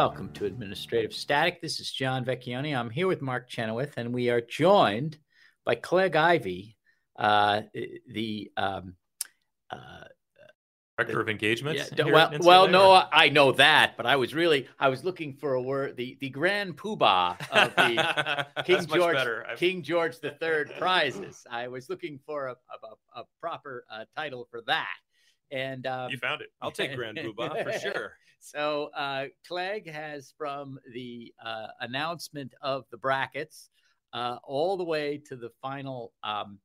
Welcome to Administrative Static. This is John Vecchione. I'm here with Mark Chenoweth, and we are joined by Clegg Ivey, uh, the um, uh, director of engagement. Yeah, well, well, no, I know that, but I was really I was looking for a word the the grand poobah of the King George King George the Third prizes. I was looking for a a, a proper uh, title for that, and um, you found it. I'll take grand poobah for sure. So uh, Clegg has from the uh, announcement of the brackets uh, all the way to the final um,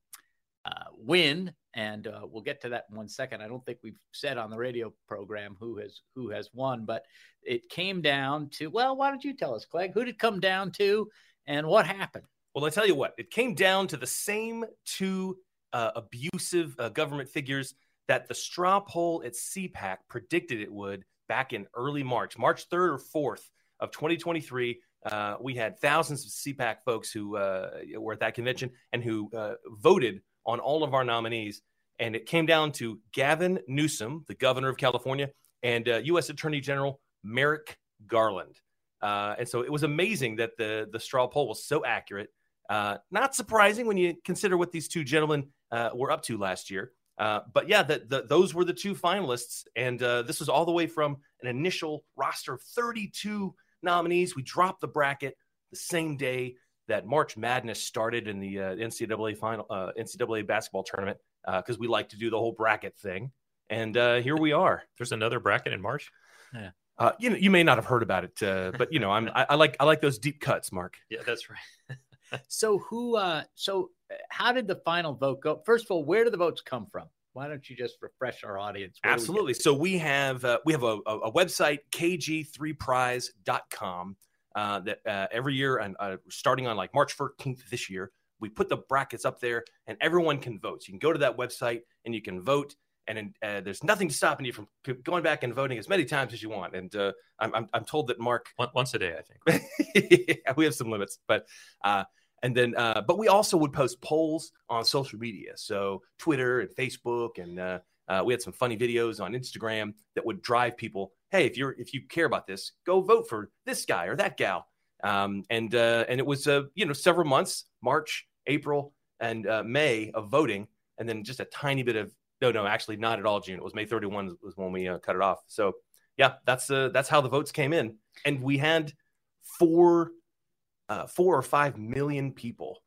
uh, win, and uh, we'll get to that in one second. I don't think we've said on the radio program who has who has won, but it came down to well, why don't you tell us, Clegg? Who did it come down to, and what happened? Well, I tell you what, it came down to the same two uh, abusive uh, government figures that the straw poll at CPAC predicted it would back in early March, March 3rd or 4th of 2023. Uh, we had thousands of CPAC folks who uh, were at that convention and who uh, voted on all of our nominees. And it came down to Gavin Newsom, the governor of California, and U.S. Uh, Attorney General Merrick Garland. Uh, and so it was amazing that the, the straw poll was so accurate. Uh, not surprising when you consider what these two gentlemen were up to last year. Uh, but yeah, the, the, those were the two finalists. And uh, this was all the way from an initial roster of 32 nominees. We dropped the bracket the same day that March Madness started in the uh, NCAA final uh, NCAA basketball tournament because uh, we like to do the whole bracket thing. And uh, here we are. There's another bracket in March. Yeah. Uh, you know, you may not have heard about it, uh, but you know, I'm I, I, like I like those deep cuts, Mark. Yeah, that's right. so who? Uh, so how did the final vote go? First of all, where do the votes come from? Why don't you just refresh our audience? Where Absolutely. We so we have uh, we have a, a, website kg3prize.com uh, that uh, every year and uh, starting on like March 14th this year, we put the brackets up there and everyone can vote. So you can go to that website and you can vote. And uh, there's nothing stopping you from going back and voting as many times as you want. And uh, I'm, I'm, I'm, told that Mark once a day, I think. Yeah, we have some limits, but uh, and then uh, but we also would post polls on social media. So twitter and facebook and uh, uh, we had some funny videos on instagram that would drive people hey if you're if you care about this go vote for this guy or that gal. Um, and uh, and it was uh, you know several months march april and uh, may of voting and then just a tiny bit of no no actually not at all june it was may 31 was when we cut it off. So yeah that's uh, that's how the votes came in. And we had four uh, four or five million people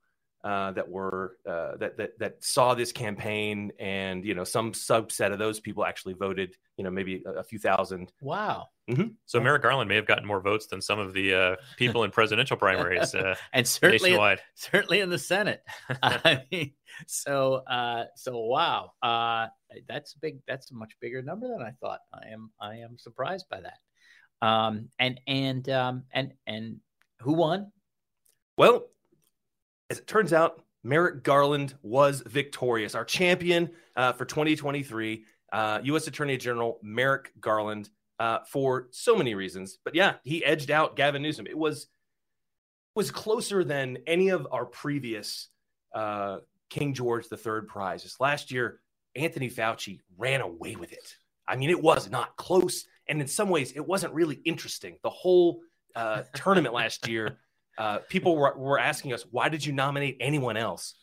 uh, that were uh, that, that that saw this campaign, and you know some subset of those people actually voted. You know, maybe a, a few thousand. Wow. Mm-hmm. So Merrick Garland may have gotten more votes than some of the uh, people in presidential primaries, uh, and certainly nationwide. certainly in the Senate. I mean, so uh, so wow, that's big. That's a much bigger number than I thought. I am I am surprised by that. Um, and and um, and and who won? Well, as it turns out, Merrick Garland was victorious. Our champion uh, for 2023, uh, U.S. Attorney General Merrick Garland, uh, for so many reasons. But yeah, he edged out Gavin Newsom. It was was closer than any of our previous uh, King George III prizes. Last year, Anthony Fauci ran away with it. I mean, it was not close, and in some ways, it wasn't really interesting. The whole uh, tournament last year uh, people were, were asking us, why did you nominate anyone else?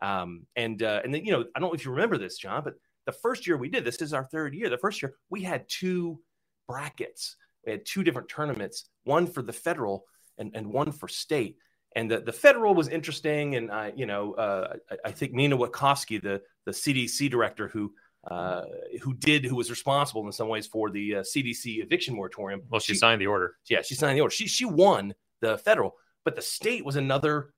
Um, and uh, and then, you know, I don't know if you remember this, John, but the first year we did this, this is our third year. The first year we had two brackets. We had two different tournaments, one for the federal and, and one for state. And the, the federal was interesting. And, uh, you know, uh, I, I, think Nina Witkowski, the, the CDC director who uh, who did, who was responsible in some ways for the uh, CDC eviction moratorium. Well, she, she, signed the order. Yeah, she signed the order. She she won the federal, but the state was another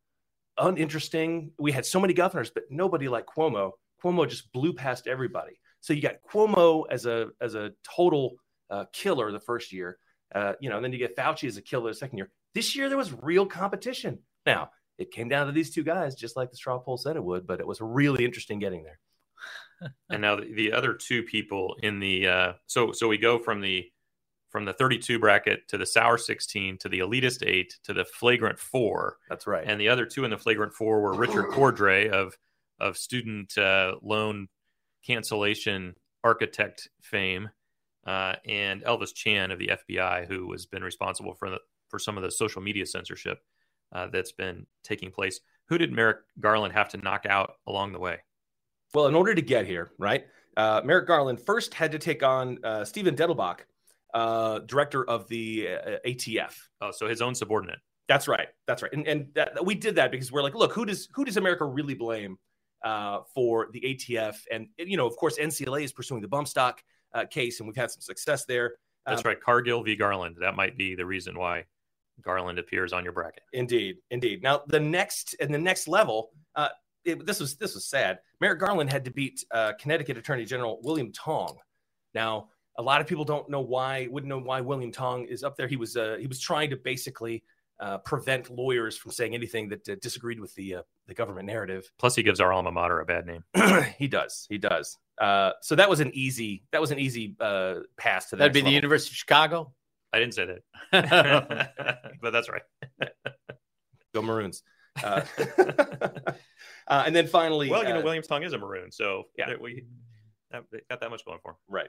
uninteresting. We had so many governors, but nobody like Cuomo. Cuomo just blew past everybody. So you got Cuomo as a as a total uh, killer the first year, uh, you know, and then you get Fauci as a killer the second year. This year there was real competition. Now it came down to these two guys, just like the straw poll said it would, but it was really interesting getting there. and now the, the, other two people in the uh, so so we go from the from the 32 bracket to the sour 16 to the elitist 8 to the flagrant 4 that's right. And the other two in the flagrant 4 were richard cordray of of student uh, loan cancellation architect fame uh, and elvis chan of the fbi who has been responsible for the for some of the social media censorship uh, that's been taking place. Who did merrick garland have to knock out along the way? Well in order to get here right uh, merrick garland first had to take on uh, steven dettelbach uh, director of the uh, ATF. Oh, so his own subordinate. That's right. That's right. And and that, we did that because we're like, look, who does who does America really blame uh, for the ATF? And you know, of course, NCLA is pursuing the bump stock uh, case, and we've had some success there. That's um, right. Cargill v. Garland. That might be the reason why Garland appears on your bracket. Indeed, indeed. Now the next and the next level. Uh, it, this was this was sad. Merrick Garland had to beat uh, Connecticut Attorney General William Tong. Now a lot of people don't know why, wouldn't know why William Tong is up there. He was uh, he was trying to basically uh, prevent lawyers from saying anything that uh, disagreed with the uh, the government narrative. Plus, he gives our alma mater a bad name. he does. He does. Uh, so that was an easy that was an easy uh, pass to that. That'd be level. the University of Chicago. I didn't say that, but that's right. Go Maroons. Uh, and then finally, well, you know, William Tong is a Maroon, so yeah, we got that much going for him. Right.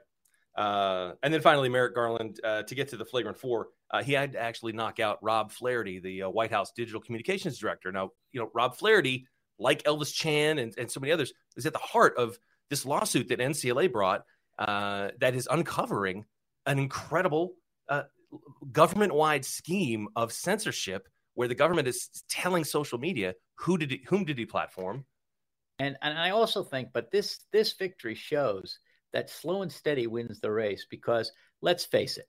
Uh, and then finally, Merrick Garland, uh, to get to the flagrant four, uh, he had to actually knock out Rob Flaherty, the uh, White House digital communications director. Now, you know, Rob Flaherty, like Elvis Chan and, and so many others, is at the heart of this lawsuit that NCLA brought uh, that is uncovering an incredible uh, government wide scheme of censorship where the government is telling social media who did he, whom did he platform. And, and I also think, but this this victory shows that slow and steady wins the race because let's face it,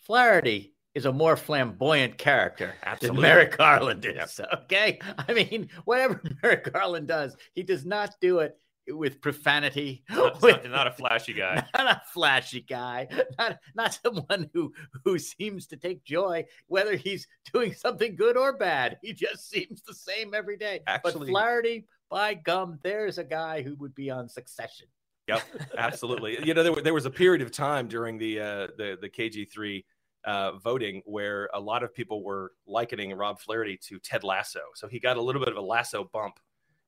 Flaherty is a more flamboyant character Absolutely. than Merrick Garland is. Yep. Okay. I mean, whatever Merrick Garland does, he does not do it with profanity. Not, with, not, not, a flashy guy. Not a flashy guy. Not not someone who who seems to take joy whether he's doing something good or bad. He just seems the same every day. Actually, but Flaherty, by gum, there's a guy who would be on Succession. Yep, absolutely. you know, there, there was a period of time during the uh, the the KG three uh, voting where a lot of people were likening Rob Flaherty to Ted Lasso. So he got a little bit of a Lasso bump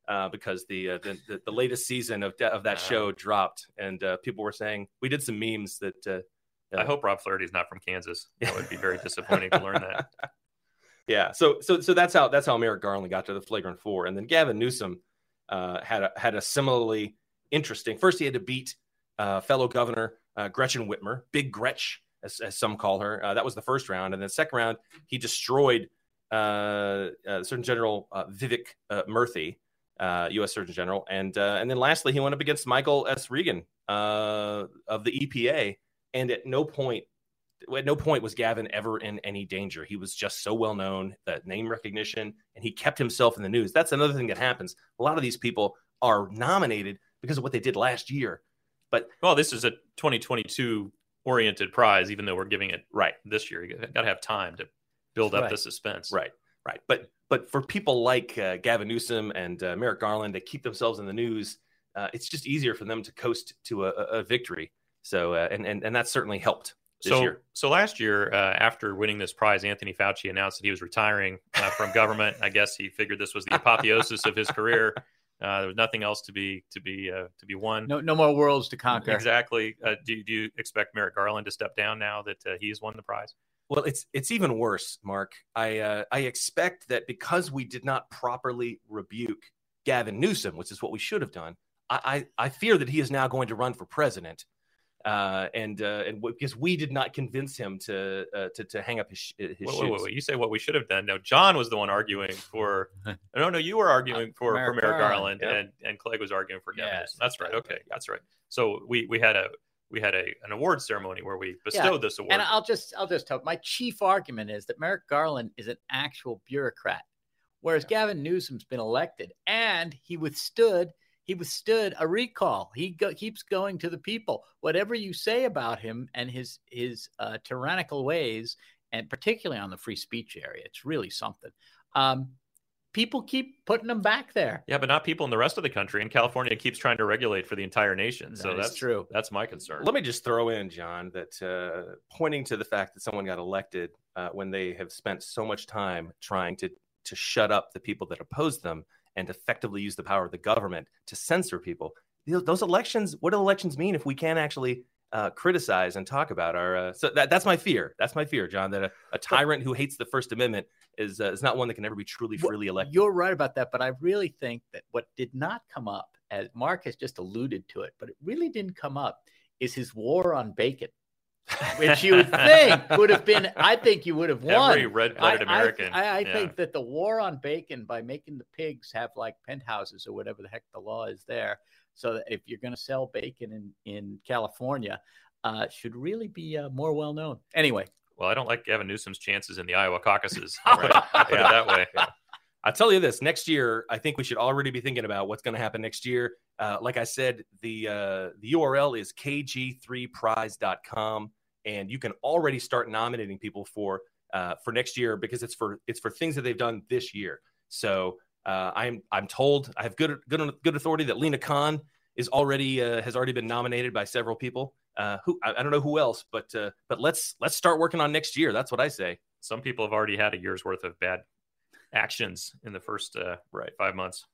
uh, because the, uh, the, the the latest season of of that show dropped, and uh, people were saying we did some memes that. Uh, I hope Rob Flaherty is not from Kansas. That would be very disappointing to learn that. Yeah, so so so that's how that's how Merrick Garland got to the flagrant four, and then Gavin Newsom had a, had a similarly interesting. First, he had to beat uh, fellow governor uh, Gretchen Whitmer, Big Gretch, as, as some call her. Uh, that was the first round, and then second round, he destroyed uh, uh, Surgeon General uh, Vivek Murthy, U.S. Surgeon General, and and then lastly, he went up against Michael S. Regan of the EPA, and at no point. At no point was Gavin ever in any danger. He was just so well known, that name recognition, and he kept himself in the news. That's another thing that happens. A lot of these people are nominated because of what they did last year. But well, this is a 2022 oriented prize, even though we're giving it right this year. You got to have time to build up right. the suspense. Right, right. But but for people like uh, Gavin Newsom and uh, Merrick Garland to keep themselves in the news, uh, it's just easier for them to coast to a, a victory. So uh, and and and that certainly helped. so, year. so last year, uh, after winning this prize, Anthony Fauci announced that he was retiring uh, from government. I guess he figured this was the apotheosis of his career. Uh, there was nothing else to be to be uh, to be won. No, no more worlds to conquer. Exactly. Uh, do, do you expect Merrick Garland to step down now that uh, he's won the prize? Well, it's it's even worse, Mark. I uh, I expect that because we did not properly rebuke Gavin Newsom, which is what we should have done. I, I, I fear that he is now going to run for president uh, and uh, and because we did not convince him to uh, to, to hang up his, his wait, shoes. Wait, wait, You say what we should have done. No, John was the one arguing for. no, no, you were arguing for Merrick for Merrick Garland, yep. and and Clegg was arguing for Gavin. Yes, that's right. Okay, that's right. So we we had a we had a an award ceremony where we bestowed yeah. this award. And I'll just I'll just tell my chief argument is that Merrick Garland is an actual bureaucrat, whereas yeah. Gavin Newsom's been elected and he withstood he withstood a recall. He go, keeps going to the people. Whatever you say about him and his his uh, tyrannical ways, and particularly on the free speech area, it's really something. Um, people keep putting them back there. Yeah, but not people in the rest of the country. And California keeps trying to regulate for the entire nation. That so that's true. That's my concern. Let me just throw in, John, that uh, pointing to the fact that someone got elected uh, when they have spent so much time trying to to shut up the people that oppose them and effectively use the power of the government to censor people. Those elections, what do elections mean if we can't actually uh, criticize and talk about our? Uh, so that, that's my fear. That's my fear, John. That a, a tyrant who hates the First Amendment is uh, is not one that can ever be truly freely elected. You're right about that, but I really think that what did not come up, as Mark has just alluded to it, but it really didn't come up, is his war on bacon, which you would think would have been. I think you would have won. Every red-blooded I- I- American. I, I Yeah. think that the war on bacon by making the pigs have like penthouses or whatever the heck the law is there, so that if you're going to sell bacon in in California, uh, should really be uh, more well known. Anyway, Well, I don't like Gavin Newsom's chances in the Iowa caucuses. Oh, Right. I'll put Yeah. it that way. I'll tell you this: next year, I think we should already be thinking about what's going to happen next year. Uh, like I said, the uh, the URL is kg3prize.com, and you can already start nominating people for uh, for next year because it's for it's for things that they've done this year. So uh, I'm I'm told I have good good good authority that Lina Khan is already uh, has already been nominated by several people. Uh, who I, I don't know who else, but uh, but let's let's start working on next year. That's what I say. Some people have already had a year's worth of bad actions in the first uh, Right. five months.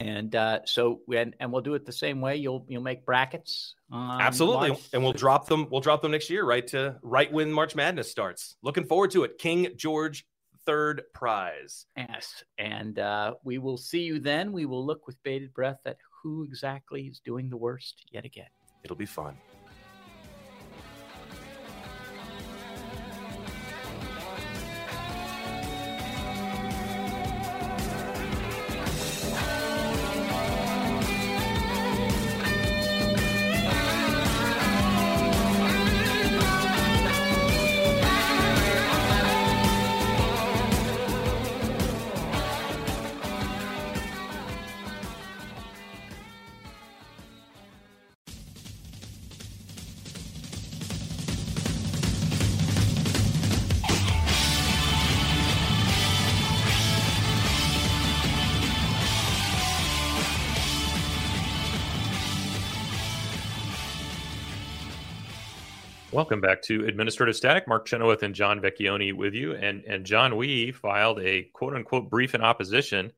And uh, so and and we'll do it the same way. You'll you'll make brackets. on Absolutely, March- and we'll drop them. We'll drop them next year, right to right when March Madness starts. Looking forward to it. King George Third Prize. Yes, and uh, we will see you then. We will look with bated breath at who exactly is doing the worst yet again. It'll be fun. Welcome back to Administrative Static. Mark Chenoweth and John Vecchione with you. And and John, we filed a quote unquote brief in opposition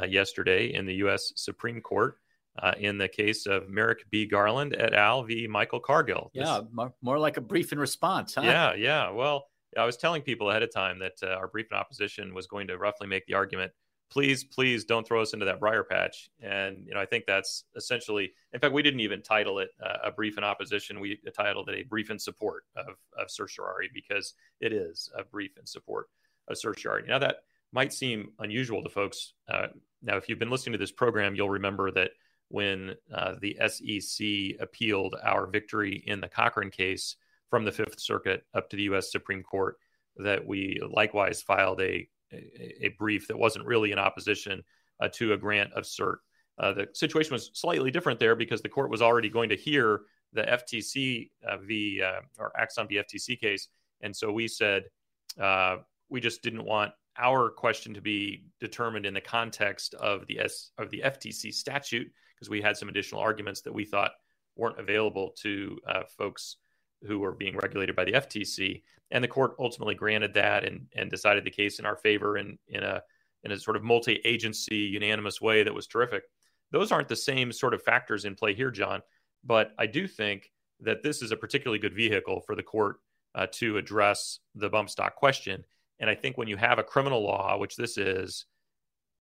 uh, yesterday in the U.S. Supreme Court uh, in the case of Merrick B. Garland et al. v. Michael Cargill. This- Yeah, more, more like a brief in response, huh? yeah, yeah. Well, I was telling people ahead of time that uh, our brief in opposition was going to roughly make the argument. Please, please don't throw us into that briar patch. And you know, I think that's essentially. In fact, we didn't even title it uh, a brief in opposition. We titled it a brief in support of of certiorari because it is a brief in support of certiorari. Now that might seem unusual to folks. Uh, now, if you've been listening to this program, you'll remember that when uh, the SEC appealed our victory in the Cochran case from the Fifth Circuit up to the U.S. Supreme Court, that we likewise filed a a, brief that wasn't really in opposition uh, to a grant of cert. Uh, the situation was slightly different there because the court was already going to hear the FTC uh, v uh, or Axon v FTC case, and so we said uh, we just didn't want our question to be determined in the context of the S of the FTC statute because we had some additional arguments that we thought weren't available to uh, folks who were being regulated by the FTC. And the court ultimately granted that and, and decided the case in our favor in, in a in a sort of multi-agency unanimous way that was terrific. Those aren't the same sort of factors in play here, John. But I do think that this is a particularly good vehicle for the court uh, to address the bump stock question. And I think when you have a criminal law, which this is,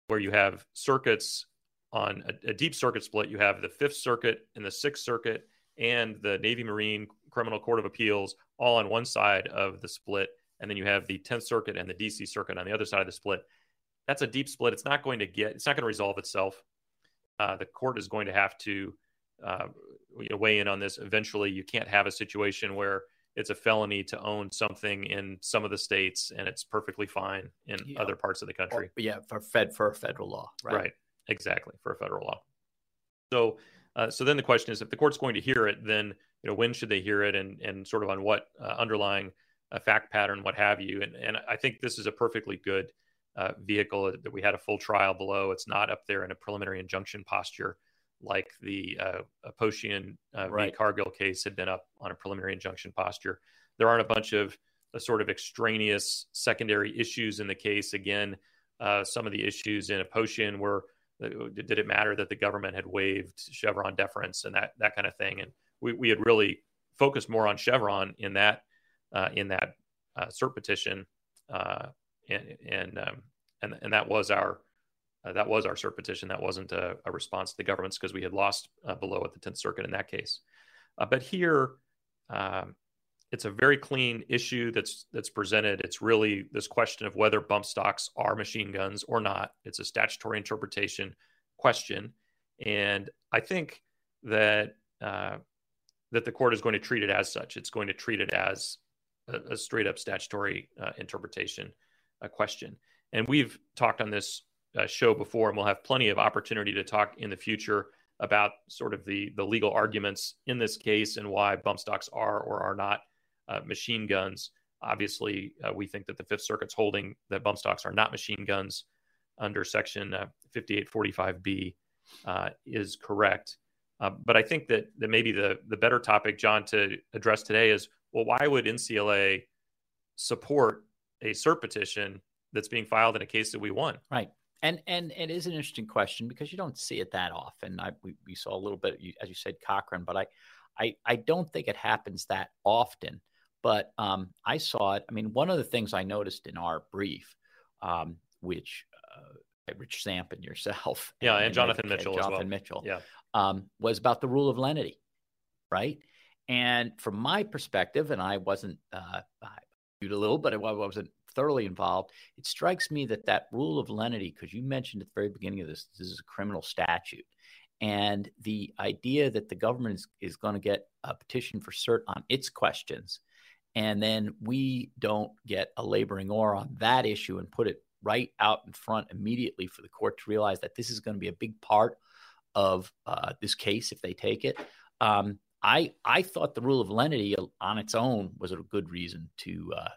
where you have circuits on a, a deep circuit split, you have the Fifth Circuit and the Sixth Circuit and the Navy Marine Criminal Court of Appeals all on one side of the split, and then you have the 10th Circuit and the DC Circuit on the other side of the split. That's a deep split. It's not going to get. It's not going to resolve itself. Uh, the court is going to have to uh, weigh in on this. Eventually, you can't have a situation where it's a felony to own something in some of the states and it's perfectly fine in Yeah. other parts of the country. Or- yeah, for fed for federal law, right? Right. Exactly. For a federal law. So, uh, so then the question is, if the court's going to hear it, then you know when should they hear it, and and sort of on what uh, underlying uh, fact pattern, what have you. And and I think this is a perfectly good uh, vehicle that we had a full trial below. It's not up there in a preliminary injunction posture like the uh, Aposhian uh, right. v. Cargill case had been up on a preliminary injunction posture. There aren't a bunch of uh, sort of extraneous secondary issues in the case. Again, uh, some of the issues in Aposhian were did it matter that the government had waived Chevron deference and that that kind of thing? And we, we had really focused more on Chevron in that uh, in that cert petition, and and um, and and that was our uh, that was our cert petition. That wasn't a, a response to the government's because we had lost uh, below at the 10th Circuit in that case. Uh, but here, um, it's a very clean issue that's that's presented. It's really this question of whether bump stocks are machine guns or not. It's a statutory interpretation question, and I think that uh, that the court is going to treat it as such. It's going to treat it as a, a straight up statutory uh, interpretation question. And we've talked on this uh, show before, and we'll have plenty of opportunity to talk in the future about sort of the the legal arguments in this case and why bump stocks are or are not uh, machine guns. Obviously, uh, we think that the Fifth Circuit's holding that bump stocks are not machine guns under Section 5845B uh, uh, is correct. Uh, but I think that that maybe the the better topic, John, to address today is well, why would NCLA support a cert petition that's being filed in a case that we won? Right. And and it is an interesting question because you don't see it that often. I we, we saw a little bit, as you said, Cochran, but I, I I don't think it happens that often. But um, I saw it. I mean, one of the things I noticed in our brief, um, which uh, Rich Samp and yourself, yeah, and, and Jonathan Mitchell, Jonathan well. Mitchell, yeah, um, was about the rule of lenity, right? And from my perspective, and I wasn't uh, I a little, but I wasn't thoroughly involved. It strikes me that that rule of lenity, because you mentioned at the very beginning of this, this is a criminal statute. And the idea that the government is, is going to get a petition for cert on its questions, and then we don't get a laboring oar on that issue and put it right out in front immediately for the court to realize that this is going to be a big part of uh, this case if they take it. Um, I I thought the rule of lenity on its own was a good reason to uh,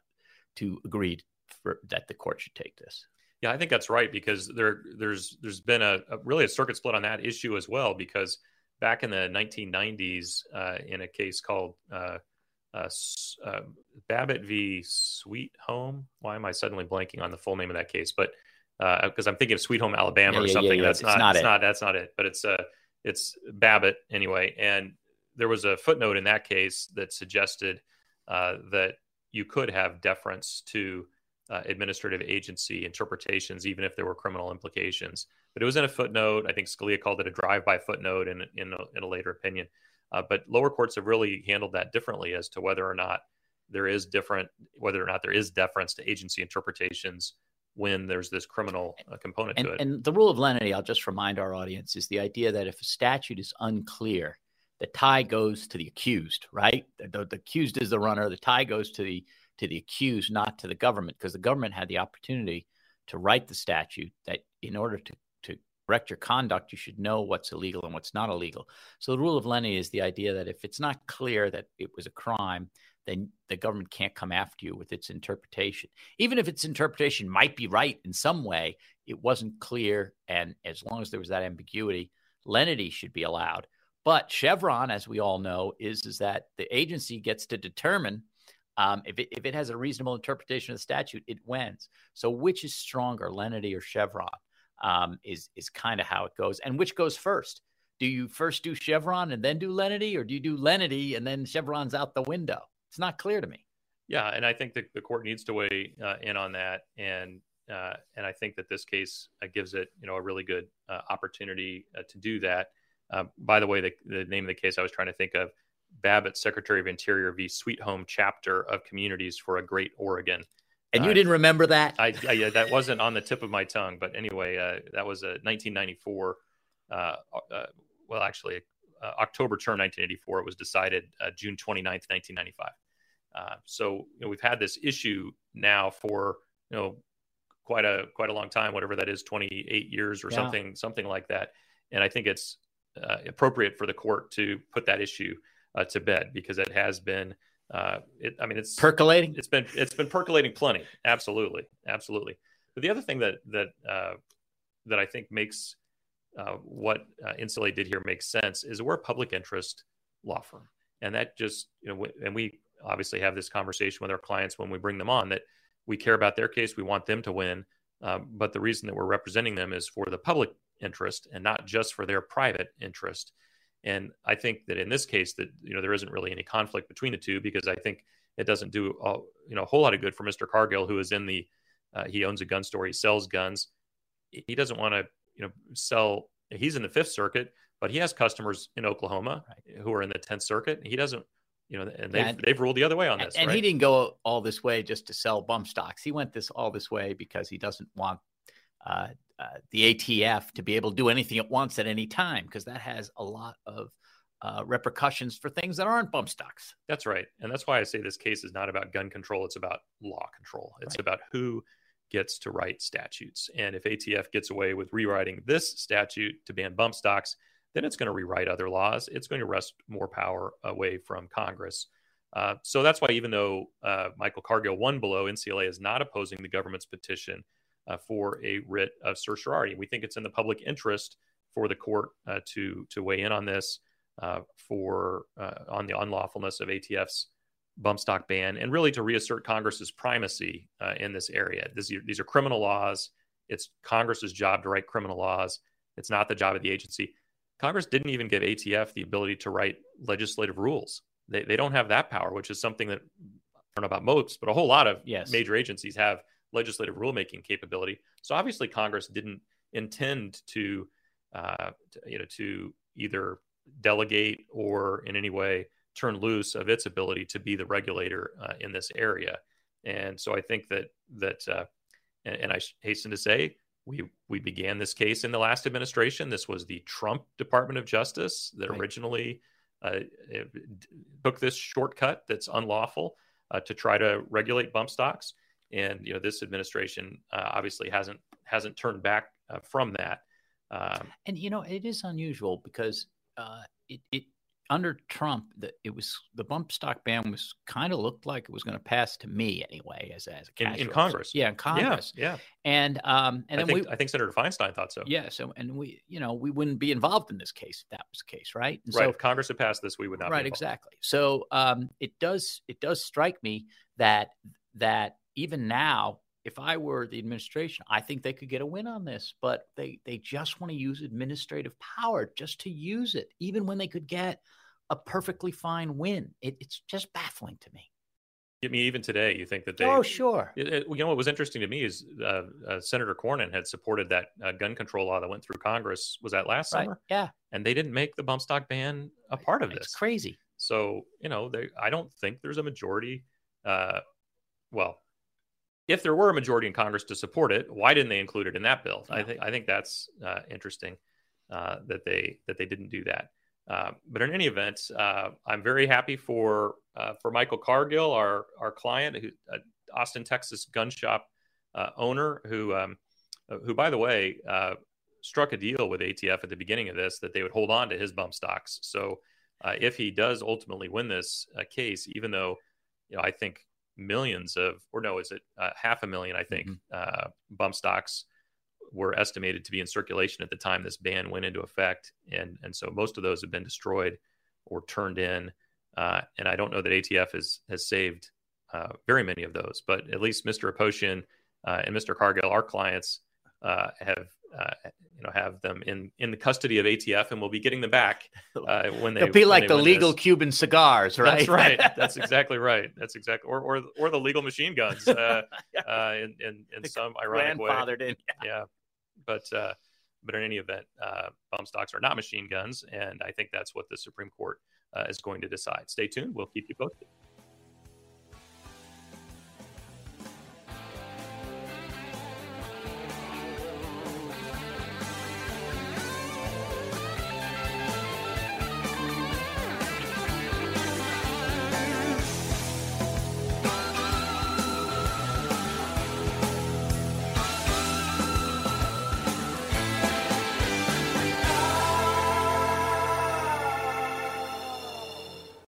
to agree for, that the court should take this. Yeah, I think that's right because there there's there's been a, a really a circuit split on that issue as well because back in the 1990s uh, in a case called uh, uh, Babbitt v. Sweet Home. Why am I suddenly blanking on the full name of that case? But because uh, I'm thinking of Sweet Home Alabama yeah, or something. Yeah, that's not, not, it's not that's not it. But it's uh it's Babbitt anyway. And there was a footnote in that case that suggested uh, that you could have deference to uh, administrative agency interpretations, even if there were criminal implications. But it was in a footnote. I think Scalia called it a drive-by footnote in in a, in a later opinion. Uh, but lower courts have really handled that differently as to whether or not there is different, whether or not there is deference to agency interpretations when there's this criminal uh, component and, to it. And the rule of lenity, I'll just remind our audience, is the idea that if a statute is unclear, the tie goes to the accused, right? The, the, accused is the runner. The tie goes to the to the accused, not to the government, because the government had the opportunity to write the statute that in order to correct your conduct, you should know what's illegal and what's not illegal. So the rule of lenity is the idea that if it's not clear that it was a crime, then the government can't come after you with its interpretation. Even if its interpretation might be right in some way, it wasn't clear. And as long as there was that ambiguity, lenity should be allowed. But Chevron, as we all know, is is that the agency gets to determine um, if it if it has a reasonable interpretation of the statute, it wins. So which is stronger, lenity or Chevron? Um, is is kind of how it goes. And which goes first? Do you first do Chevron and then do lenity, or do you do lenity and then Chevron's out the window? It's not clear to me. Yeah, and I think that the court needs to weigh uh, in on that, and uh, and I think that this case uh, gives it you know a really good uh, opportunity uh, to do that. Uh, by the way, the, the, name of the case I was trying to think of, Babbitt, Secretary of Interior v. Sweet Home Chapter of Communities for a Great Oregon. And you uh, didn't remember that? I, I yeah, that wasn't on the tip of my tongue, but anyway, uh, that was a 1994. Uh, uh, well, actually, uh, October term 1984. It was decided June 29th, 1995. so you know, we've had this issue now for you know quite a quite a long time, whatever that is, 28 years or yeah. something something like that. And I think it's uh, appropriate for the court to put that issue uh, to bed because it has been. Uh, it, I mean, it's percolating. It's been it's been percolating plenty. Absolutely, absolutely. But the other thing that that uh, that I think makes uh, what uh, did here makes sense is we're a public interest law firm, and that just you know, and we obviously have this conversation with our clients when we bring them on that we care about their case, we want them to win, um, but the reason that we're representing them is for the public interest and not just for their private interest. And I think that in this case, that you know there isn't really any conflict between the two because I think it doesn't do a, you know a whole lot of good for Mr. Cargill, who is in the uh, he owns a gun store, he sells guns. He doesn't want to you know sell. He's in the Fifth Circuit, but he has customers in Oklahoma right. who are in the Tenth Circuit. He doesn't you know, and they've, and, they've ruled the other way on this. And right? he didn't go all this way just to sell bump stocks. He went this all this way because he doesn't want uh, uh, the ATF to be able to do anything it wants at any time because that has a lot of uh, repercussions for things that aren't bump stocks. That's right, and that's why I say this case is not about gun control; it's about law control. It's right. about who gets to write statutes, and if ATF gets away with rewriting this statute to ban bump stocks then it's going to rewrite other laws. It's going to wrest more power away from Congress. Uh, so that's why, even though uh, Michael Cargill won below, NCLA is not opposing the government's petition uh, for a writ of certiorari. We think it's in the public interest for the court uh, to to weigh in on this uh, for uh, on the unlawfulness of ATF's bump stock ban, and really to reassert Congress's primacy in this area. This, these are criminal laws. It's Congress's job to write criminal laws. It's not the job of the agency. Congress didn't even give ATF the ability to write legislative rules. They, they don't have that power, which is something that I don't know about most, but a whole lot of yes. major agencies have legislative rulemaking capability. So obviously, Congress didn't intend to, uh, to, you know, to either delegate or in any way turn loose of its ability to be the regulator uh, in this area. And so I think that that, uh, and, and I hasten to say, we we began this case in the last administration. This was the Trump Department of Justice that right. originally uh, took this shortcut that's unlawful uh, to try to regulate bump stocks. And you know, this administration uh, obviously hasn't hasn't turned back uh, from that. Um, and you know, it is unusual because uh, it, it under Trump, the, it was the bump stock ban was kind of looked like it was going to pass to me anyway, as as a in, in Congress. Yeah, in Congress. Yeah, yeah. And um, and I then think, we, I think Senator Feinstein thought so. Yeah. So and we, you know, we wouldn't be involved in this case if that was the case, right? And right. So, if Congress had passed this, we would not. Right. Exactly. So um, it does it does strike me that that even now if I were the administration, I think they could get a win on this, but they they just want to use administrative power just to use it, even when they could get a perfectly fine win. It, it's just baffling to me. I mean, even today, you think that they? Oh, sure. It, it, you know, what was interesting to me is uh, uh, Senator Cornyn had supported that uh, gun control law that went through Congress. Was that last right. summer? Yeah. And they didn't make the bump stock ban a part of it's this. It's crazy. So you know, they, I don't think there's a majority. Uh, well, if there were a majority in Congress to support it, why didn't they include it in that bill? Yeah. I think I think that's uh, interesting uh, that they that they didn't do that. Uh, but in any event, uh, I'm very happy for uh, for Michael Cargill, our our client, who uh, Austin, Texas gun shop uh, owner, who um, who by the way struck a deal with ATF at the beginning of this that they would hold on to his bump stocks. So if he does ultimately win this case, even though you know I think millions of or no, is it half a million? I think mm-hmm. bump stocks were estimated to be in circulation at the time this ban went into effect, and and so most of those have been destroyed or turned in. Uh, and I don't know that ATF has has saved uh, very many of those, but at least Mr. Aposhian uh, and Mr. Cargill, our clients, uh, have uh, you know have them in in the custody of ATF, and we'll be getting them back uh, when they. It'll be like the legal this. Cuban cigars, right? That's right. That's exactly right. That's exactly or or or the legal machine guns uh, uh, in in, in some ironic way. Grandfathered in. Yeah, but uh, but in any event, uh, bump stocks are not machine guns, and I think that's what the Supreme Court uh, is going to decide. Stay tuned. We'll keep you posted.